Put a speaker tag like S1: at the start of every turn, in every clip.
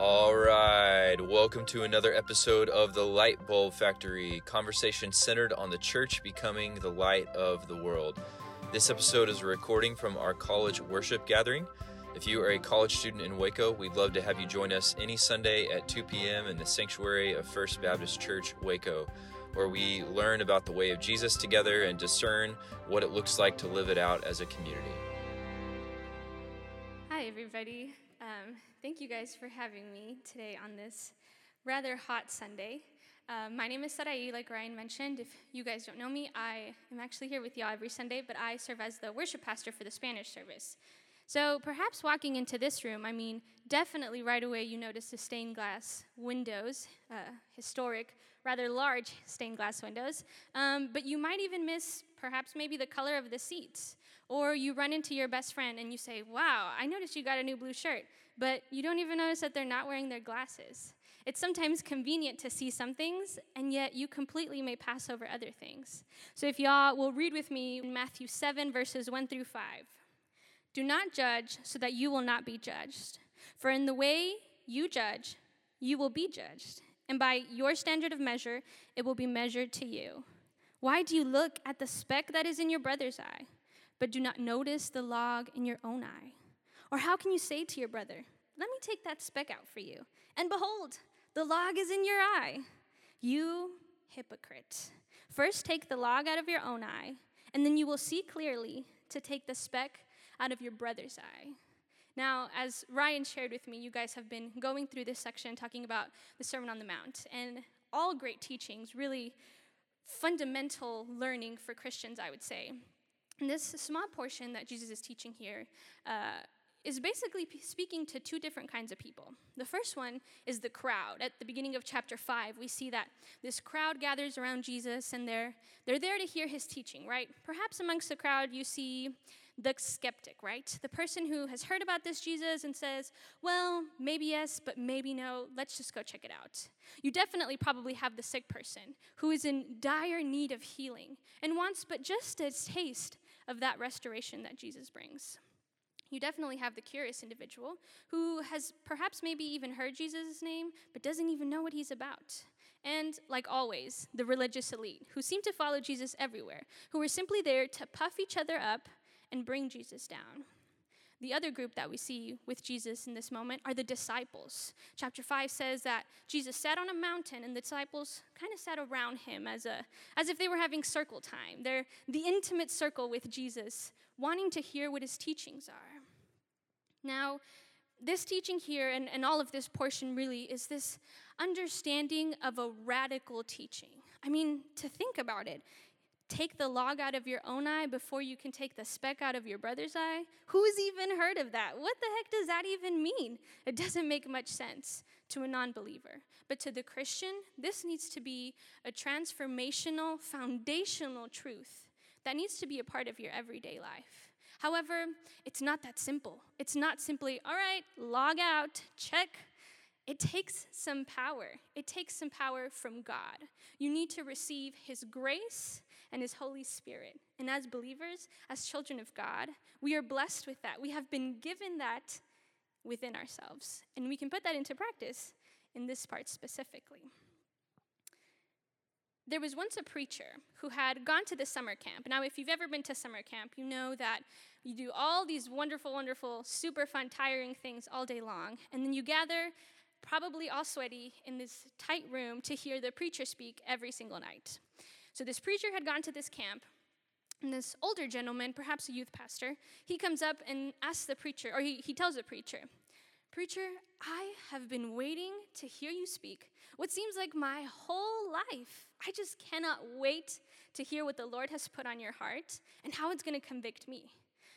S1: All right, welcome to another episode of the Light Bulb Factory, conversation centered on the church becoming the light of the world. This episode is a recording from our college worship gathering. If you are a college student in Waco, we'd love to have you join us any Sunday at 2 p.m. in the sanctuary of First Baptist Church, Waco, where we learn about the way of Jesus together and discern what it looks like to live it out as a community.
S2: Hi, everybody. Um, thank you guys for having me today on this rather hot Sunday. Uh, my name is Sarai, like Ryan mentioned. If you guys don't know me, I am actually here with y'all every Sunday, but I serve as the worship pastor for the Spanish service. So perhaps walking into this room, I mean, definitely right away you notice the stained glass windows, uh, historic, rather large stained glass windows. Um, but you might even miss perhaps maybe the color of the seats. Or you run into your best friend and you say, Wow, I noticed you got a new blue shirt. But you don't even notice that they're not wearing their glasses. It's sometimes convenient to see some things, and yet you completely may pass over other things. So if y'all will read with me in Matthew 7, verses 1 through 5. Do not judge so that you will not be judged. For in the way you judge, you will be judged. And by your standard of measure, it will be measured to you. Why do you look at the speck that is in your brother's eye? But do not notice the log in your own eye? Or how can you say to your brother, Let me take that speck out for you, and behold, the log is in your eye? You hypocrite. First take the log out of your own eye, and then you will see clearly to take the speck out of your brother's eye. Now, as Ryan shared with me, you guys have been going through this section talking about the Sermon on the Mount, and all great teachings, really fundamental learning for Christians, I would say. And this small portion that Jesus is teaching here uh, is basically speaking to two different kinds of people. The first one is the crowd. At the beginning of chapter 5, we see that this crowd gathers around Jesus and they're, they're there to hear his teaching, right? Perhaps amongst the crowd, you see the skeptic, right? The person who has heard about this Jesus and says, well, maybe yes, but maybe no. Let's just go check it out. You definitely probably have the sick person who is in dire need of healing and wants but just a taste of that restoration that Jesus brings. You definitely have the curious individual who has perhaps maybe even heard Jesus' name, but doesn't even know what he's about. And, like always, the religious elite who seem to follow Jesus everywhere, who are simply there to puff each other up and bring Jesus down. The other group that we see with Jesus in this moment are the disciples. Chapter 5 says that Jesus sat on a mountain and the disciples kind of sat around him as, a, as if they were having circle time. They're the intimate circle with Jesus, wanting to hear what his teachings are. Now, this teaching here and, and all of this portion really is this understanding of a radical teaching. I mean, to think about it, take the log out of your own eye before you can take the speck out of your brother's eye? Who's even heard of that? What the heck does that even mean? It doesn't make much sense to a non believer. But to the Christian, this needs to be a transformational, foundational truth that needs to be a part of your everyday life. However, it's not that simple. It's not simply, all right, log out, check, it takes some power. It takes some power from God. You need to receive His grace and His Holy Spirit. And as believers, as children of God, we are blessed with that. We have been given that within ourselves. And we can put that into practice in this part specifically. There was once a preacher who had gone to the summer camp. Now, if you've ever been to summer camp, you know that you do all these wonderful, wonderful, super fun, tiring things all day long. And then you gather probably all sweaty, in this tight room to hear the preacher speak every single night. So this preacher had gone to this camp, and this older gentleman, perhaps a youth pastor, he comes up and asks the preacher, or he, he tells the preacher, Preacher, I have been waiting to hear you speak what seems like my whole life. I just cannot wait to hear what the Lord has put on your heart and how it's going to convict me.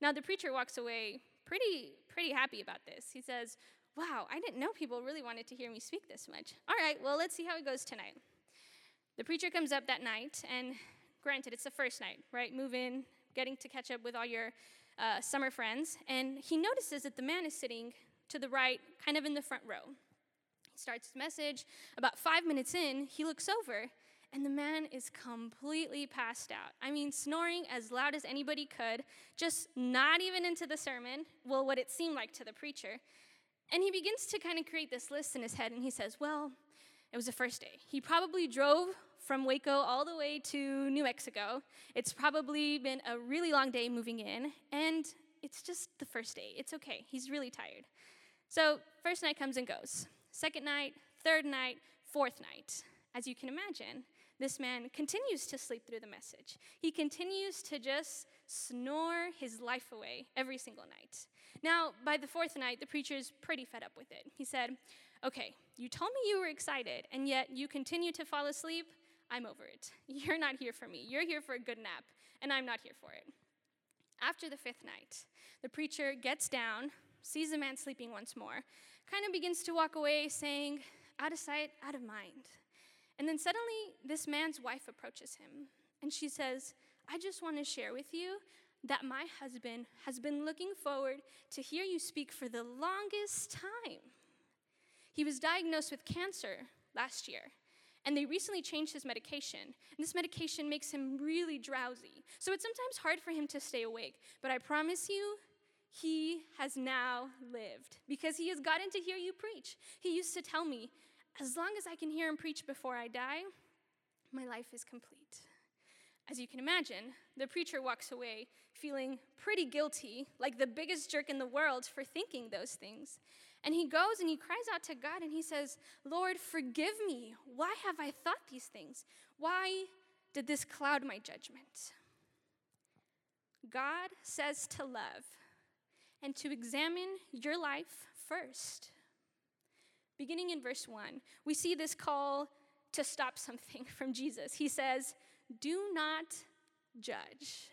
S2: Now, the preacher walks away pretty, pretty happy about this. He says, wow, I didn't know people really wanted to hear me speak this much. All right, well, let's see how it goes tonight. The preacher comes up that night, and granted, it's the first night, right? Move in, getting to catch up with all your uh, summer friends, and he notices that the man is sitting to the right, kind of in the front row. He starts his message. About five minutes in, he looks over, and the man is completely passed out. I mean, snoring as loud as anybody could, just not even into the sermon, well, what it seemed like to the preacher. And he begins to kind of create this list in his head, and he says, Well, it was the first day. He probably drove from Waco all the way to New Mexico. It's probably been a really long day moving in, and it's just the first day. It's okay. He's really tired. So, first night comes and goes. Second night, third night, fourth night. As you can imagine, this man continues to sleep through the message. He continues to just snore his life away every single night. Now, by the fourth night, the preacher's pretty fed up with it. He said, Okay, you told me you were excited, and yet you continue to fall asleep. I'm over it. You're not here for me. You're here for a good nap, and I'm not here for it. After the fifth night, the preacher gets down, sees the man sleeping once more, kind of begins to walk away, saying, Out of sight, out of mind. And then suddenly, this man's wife approaches him, and she says, I just want to share with you that my husband has been looking forward to hear you speak for the longest time. He was diagnosed with cancer last year, and they recently changed his medication. And this medication makes him really drowsy. So it's sometimes hard for him to stay awake. But I promise you, he has now lived because he has gotten to hear you preach. He used to tell me, as long as I can hear him preach before I die, my life is complete. As you can imagine, the preacher walks away feeling pretty guilty, like the biggest jerk in the world for thinking those things. And he goes and he cries out to God and he says, Lord, forgive me. Why have I thought these things? Why did this cloud my judgment? God says to love and to examine your life first. Beginning in verse 1, we see this call to stop something from Jesus. He says, Do not judge.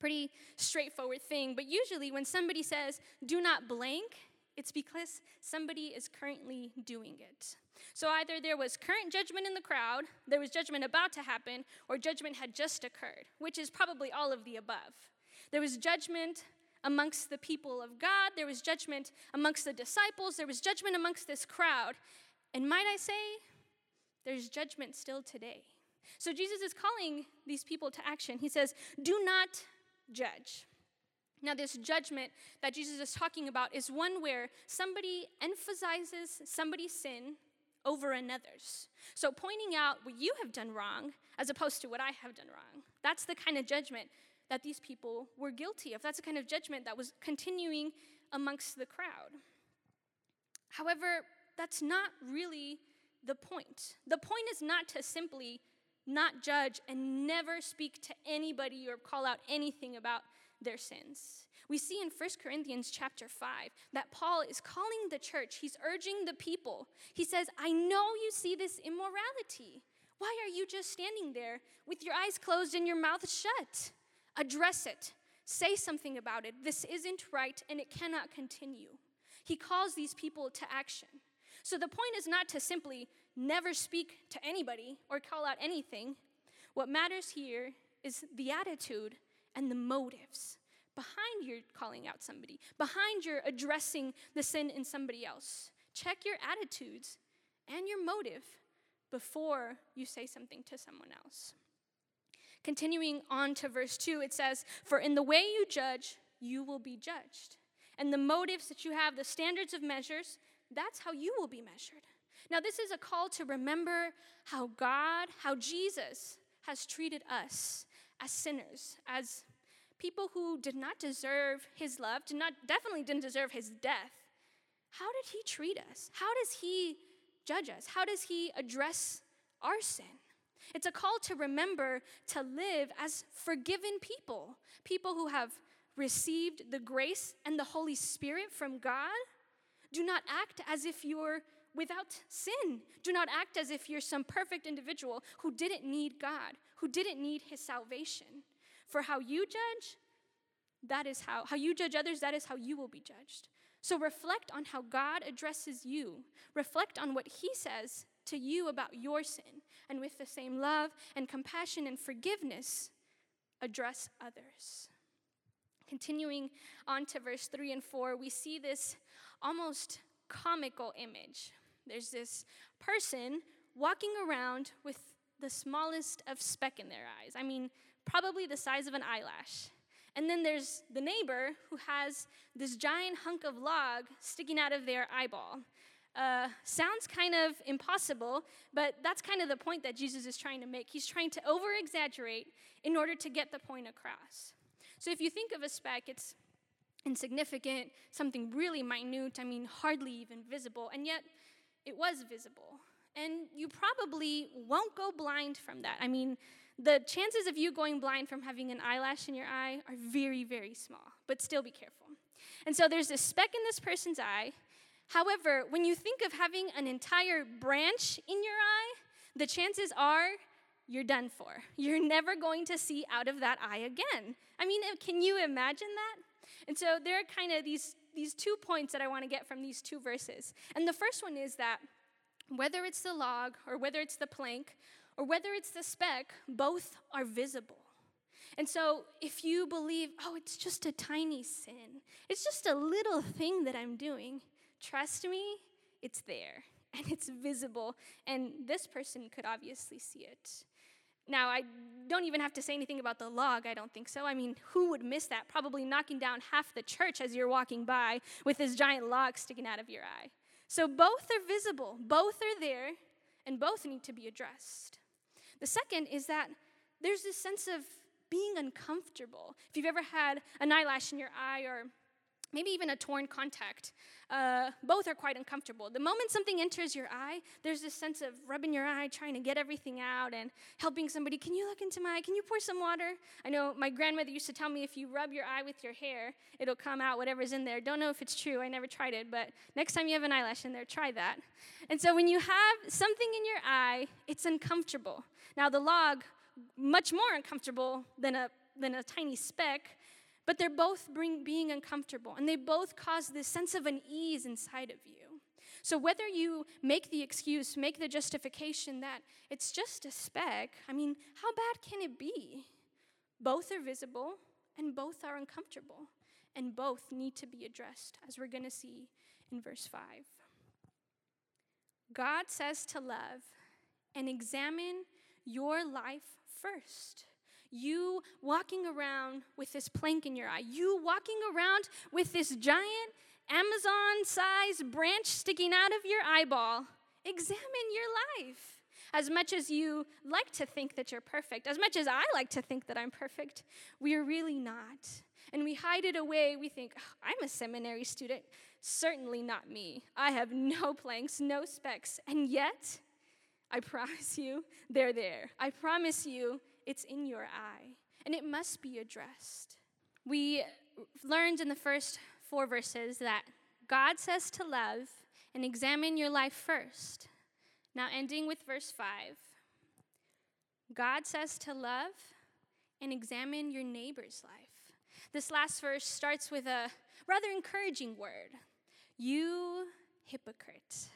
S2: Pretty straightforward thing, but usually when somebody says, Do not blank, it's because somebody is currently doing it. So either there was current judgment in the crowd, there was judgment about to happen, or judgment had just occurred, which is probably all of the above. There was judgment amongst the people of God, there was judgment amongst the disciples, there was judgment amongst this crowd. And might I say, there's judgment still today. So Jesus is calling these people to action. He says, Do not judge. Now, this judgment that Jesus is talking about is one where somebody emphasizes somebody's sin over another's. So, pointing out what you have done wrong as opposed to what I have done wrong. That's the kind of judgment that these people were guilty of. That's the kind of judgment that was continuing amongst the crowd. However, that's not really the point. The point is not to simply not judge and never speak to anybody or call out anything about their sins. We see in 1 Corinthians chapter 5 that Paul is calling the church, he's urging the people. He says, I know you see this immorality. Why are you just standing there with your eyes closed and your mouth shut? Address it. Say something about it. This isn't right and it cannot continue. He calls these people to action. So the point is not to simply never speak to anybody or call out anything. What matters here is the attitude and the motives behind your calling out somebody, behind your addressing the sin in somebody else. Check your attitudes and your motive before you say something to someone else. Continuing on to verse 2, it says, For in the way you judge, you will be judged. And the motives that you have, the standards of measures, that's how you will be measured. Now, this is a call to remember how God, how Jesus has treated us as sinners, as people who did not deserve his love, did not definitely didn't deserve his death. How did he treat us? How does he judge us? How does he address our sin? It's a call to remember to live as forgiven people, people who have received the grace and the Holy Spirit from God. Do not act as if you're without sin. Do not act as if you're some perfect individual who didn't need God, who didn't need his salvation. For how you judge, that is how, how you judge others, that is how you will be judged. So reflect on how God addresses you. Reflect on what he says to you about your sin. And with the same love and compassion and forgiveness, address others. Continuing on to verse 3 and 4, we see this almost comical image. There's this person walking around with the smallest of speck in their eyes. I mean, probably the size of an eyelash. And then there's the neighbor who has this giant hunk of log sticking out of their eyeball. Uh, sounds kind of impossible, but that's kind of the point that Jesus is trying to make. He's trying to over exaggerate in order to get the point across. So if you think of a speck, it's insignificant, something really minute, I mean, hardly even visible, and yet it was visible. And you probably won't go blind from that. I mean, the chances of you going blind from having an eyelash in your eye are very, very small, but still be careful. And so there's a speck in this person's eye. However, when you think of having an entire branch in your eye, the chances are you're done for. You're never going to see out of that eye again. I mean, uh, can you imagine that? And so there are kind of these, these two points that I want to get from these two verses. And the first one is that whether it's the log or whether it's the plank or whether it's the speck, both are visible. And so if you believe, oh, it's just a tiny sin, it's just a little thing that I'm doing, trust me, it's there and it's visible. And this person could obviously see it. Now, I don't even have to say anything about the log, I don't think so. I mean, who would miss that? Probably knocking down half the church as you're walking by with this giant log sticking out of your eye. So both are visible, both are there, and both need to be addressed. The second is that there's this sense of being uncomfortable. If you've ever had an eyelash in your eye or maybe even a torn contact. Uh, both are quite uncomfortable. The moment something enters your eye, there's this sense of rubbing your eye, trying to get everything out, and helping somebody. Can you look into my eye? Can you pour some water? I know my grandmother used to tell me if you rub your eye with your hair, it'll come out whatever's in there. Don't know if it's true. I never tried it, but next time you have an eyelash in there, try that. And so when you have something in your eye, it's uncomfortable. Now, the log, much more uncomfortable than a, than a tiny speck but they're both bring, being uncomfortable, and they both cause this sense of unease inside of you. So, whether you make the excuse, make the justification that it's just a speck, I mean, how bad can it be? Both are visible and both are uncomfortable, and both need to be addressed, as we're going to see in verse 5. God says to love and examine your life first. You walking around with this plank in your eye, you walking around with this giant Amazon sized branch sticking out of your eyeball, examine your life. As much as you like to think that you're perfect, as much as I like to think that I'm perfect, we are really not. And we hide it away. We think, oh, I'm a seminary student. Certainly not me. I have no planks, no specks. And yet, I promise you, they're there. I promise you, it's in your eye, and it must be addressed. We learned in the first four verses that God says to love and examine your life first. Now, ending with verse 5, God says to love and examine your neighbor's life. This last verse starts with a rather encouraging word You hypocrite.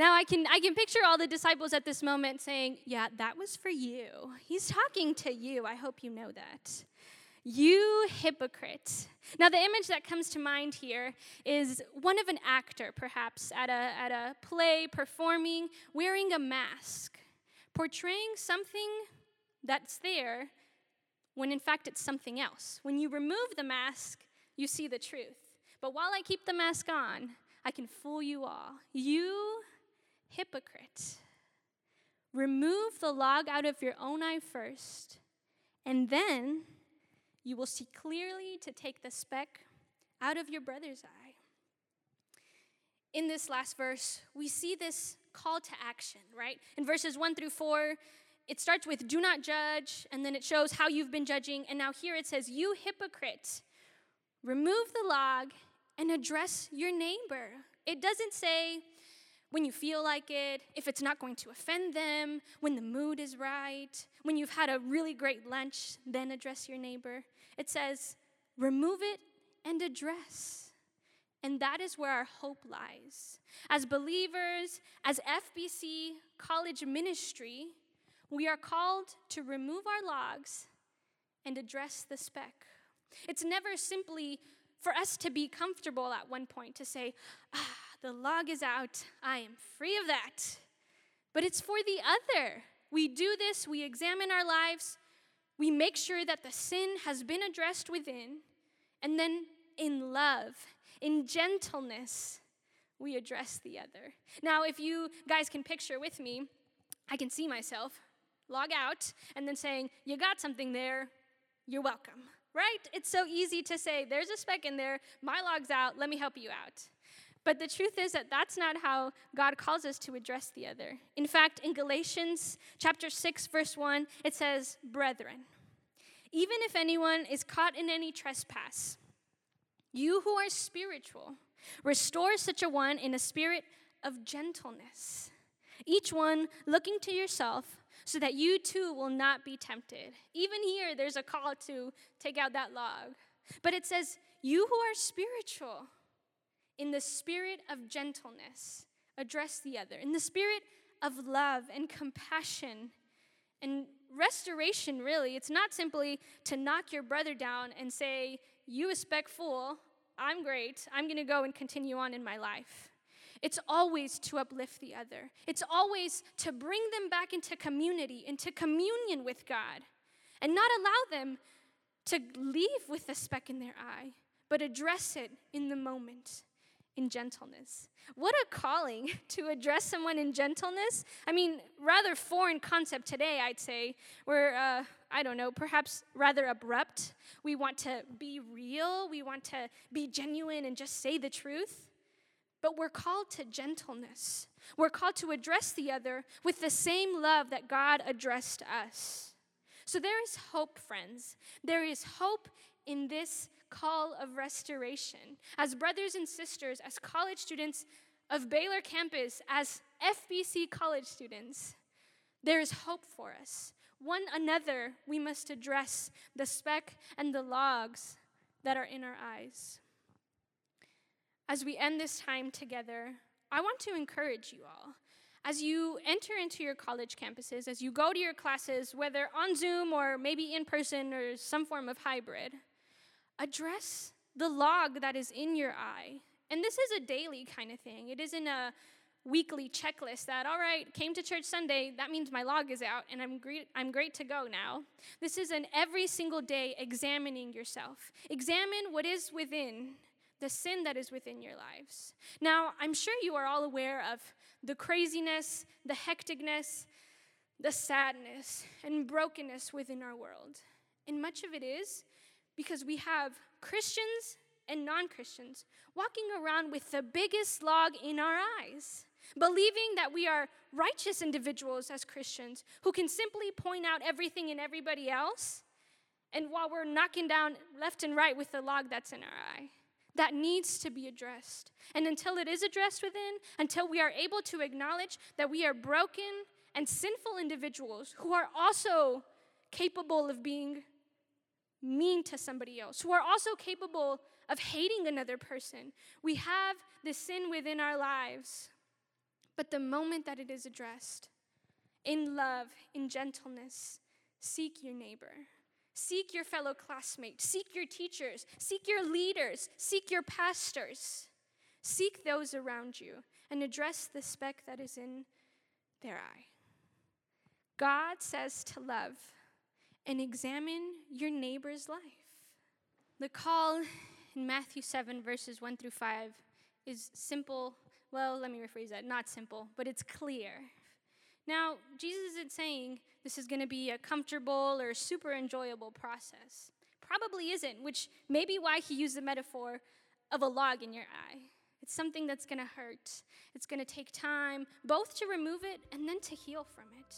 S2: Now I can I can picture all the disciples at this moment saying, "Yeah, that was for you. He's talking to you. I hope you know that." You hypocrite. Now, the image that comes to mind here is one of an actor, perhaps, at a, at a play performing, wearing a mask, portraying something that's there when in fact it's something else. When you remove the mask, you see the truth. But while I keep the mask on, I can fool you all. You Hypocrite. Remove the log out of your own eye first, and then you will see clearly to take the speck out of your brother's eye. In this last verse, we see this call to action, right? In verses 1 through 4, it starts with do not judge, and then it shows how you've been judging. And now here it says, You hypocrite, remove the log and address your neighbor. It doesn't say, when you feel like it, if it's not going to offend them, when the mood is right, when you've had a really great lunch, then address your neighbor. It says, remove it and address. And that is where our hope lies. As believers, as FBC college ministry, we are called to remove our logs and address the speck. It's never simply for us to be comfortable at one point to say, ah, the log is out. I am free of that. But it's for the other. We do this, we examine our lives, we make sure that the sin has been addressed within, and then in love, in gentleness, we address the other. Now, if you guys can picture with me, I can see myself log out and then saying, You got something there, you're welcome, right? It's so easy to say, There's a speck in there, my log's out, let me help you out. But the truth is that that's not how God calls us to address the other. In fact, in Galatians chapter 6 verse 1, it says, "Brethren, even if anyone is caught in any trespass, you who are spiritual, restore such a one in a spirit of gentleness, each one looking to yourself so that you too will not be tempted." Even here there's a call to take out that log. But it says, "You who are spiritual, in the spirit of gentleness, address the other, in the spirit of love and compassion and restoration, really. It's not simply to knock your brother down and say, You a speck fool, I'm great, I'm gonna go and continue on in my life. It's always to uplift the other. It's always to bring them back into community, into communion with God, and not allow them to leave with a speck in their eye, but address it in the moment in gentleness. What a calling to address someone in gentleness. I mean, rather foreign concept today, I'd say. We're, uh, I don't know, perhaps rather abrupt. We want to be real, we want to be genuine and just say the truth. But we're called to gentleness. We're called to address the other with the same love that God addressed us. So there is hope, friends. There is hope in this call of restoration. As brothers and sisters, as college students of Baylor campus, as FBC college students, there is hope for us. One another, we must address the speck and the logs that are in our eyes. As we end this time together, I want to encourage you all. As you enter into your college campuses, as you go to your classes, whether on Zoom or maybe in person or some form of hybrid, address the log that is in your eye. And this is a daily kind of thing. It isn't a weekly checklist that, all right, came to church Sunday, that means my log is out and I'm great, I'm great to go now. This is an every single day examining yourself. Examine what is within the sin that is within your lives. Now, I'm sure you are all aware of the craziness, the hecticness, the sadness, and brokenness within our world. And much of it is because we have Christians and non Christians walking around with the biggest log in our eyes, believing that we are righteous individuals as Christians who can simply point out everything in everybody else, and while we're knocking down left and right with the log that's in our eye. That needs to be addressed. And until it is addressed within, until we are able to acknowledge that we are broken and sinful individuals who are also capable of being mean to somebody else, who are also capable of hating another person. We have the sin within our lives. But the moment that it is addressed, in love, in gentleness, seek your neighbor. Seek your fellow classmates. Seek your teachers. Seek your leaders. Seek your pastors. Seek those around you and address the speck that is in their eye. God says to love and examine your neighbor's life. The call in Matthew 7, verses 1 through 5, is simple. Well, let me rephrase that. Not simple, but it's clear. Now, Jesus isn't saying this is going to be a comfortable or super enjoyable process. Probably isn't, which may be why he used the metaphor of a log in your eye. It's something that's going to hurt. It's going to take time, both to remove it and then to heal from it.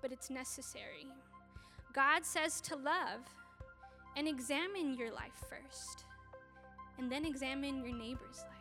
S2: But it's necessary. God says to love and examine your life first, and then examine your neighbor's life.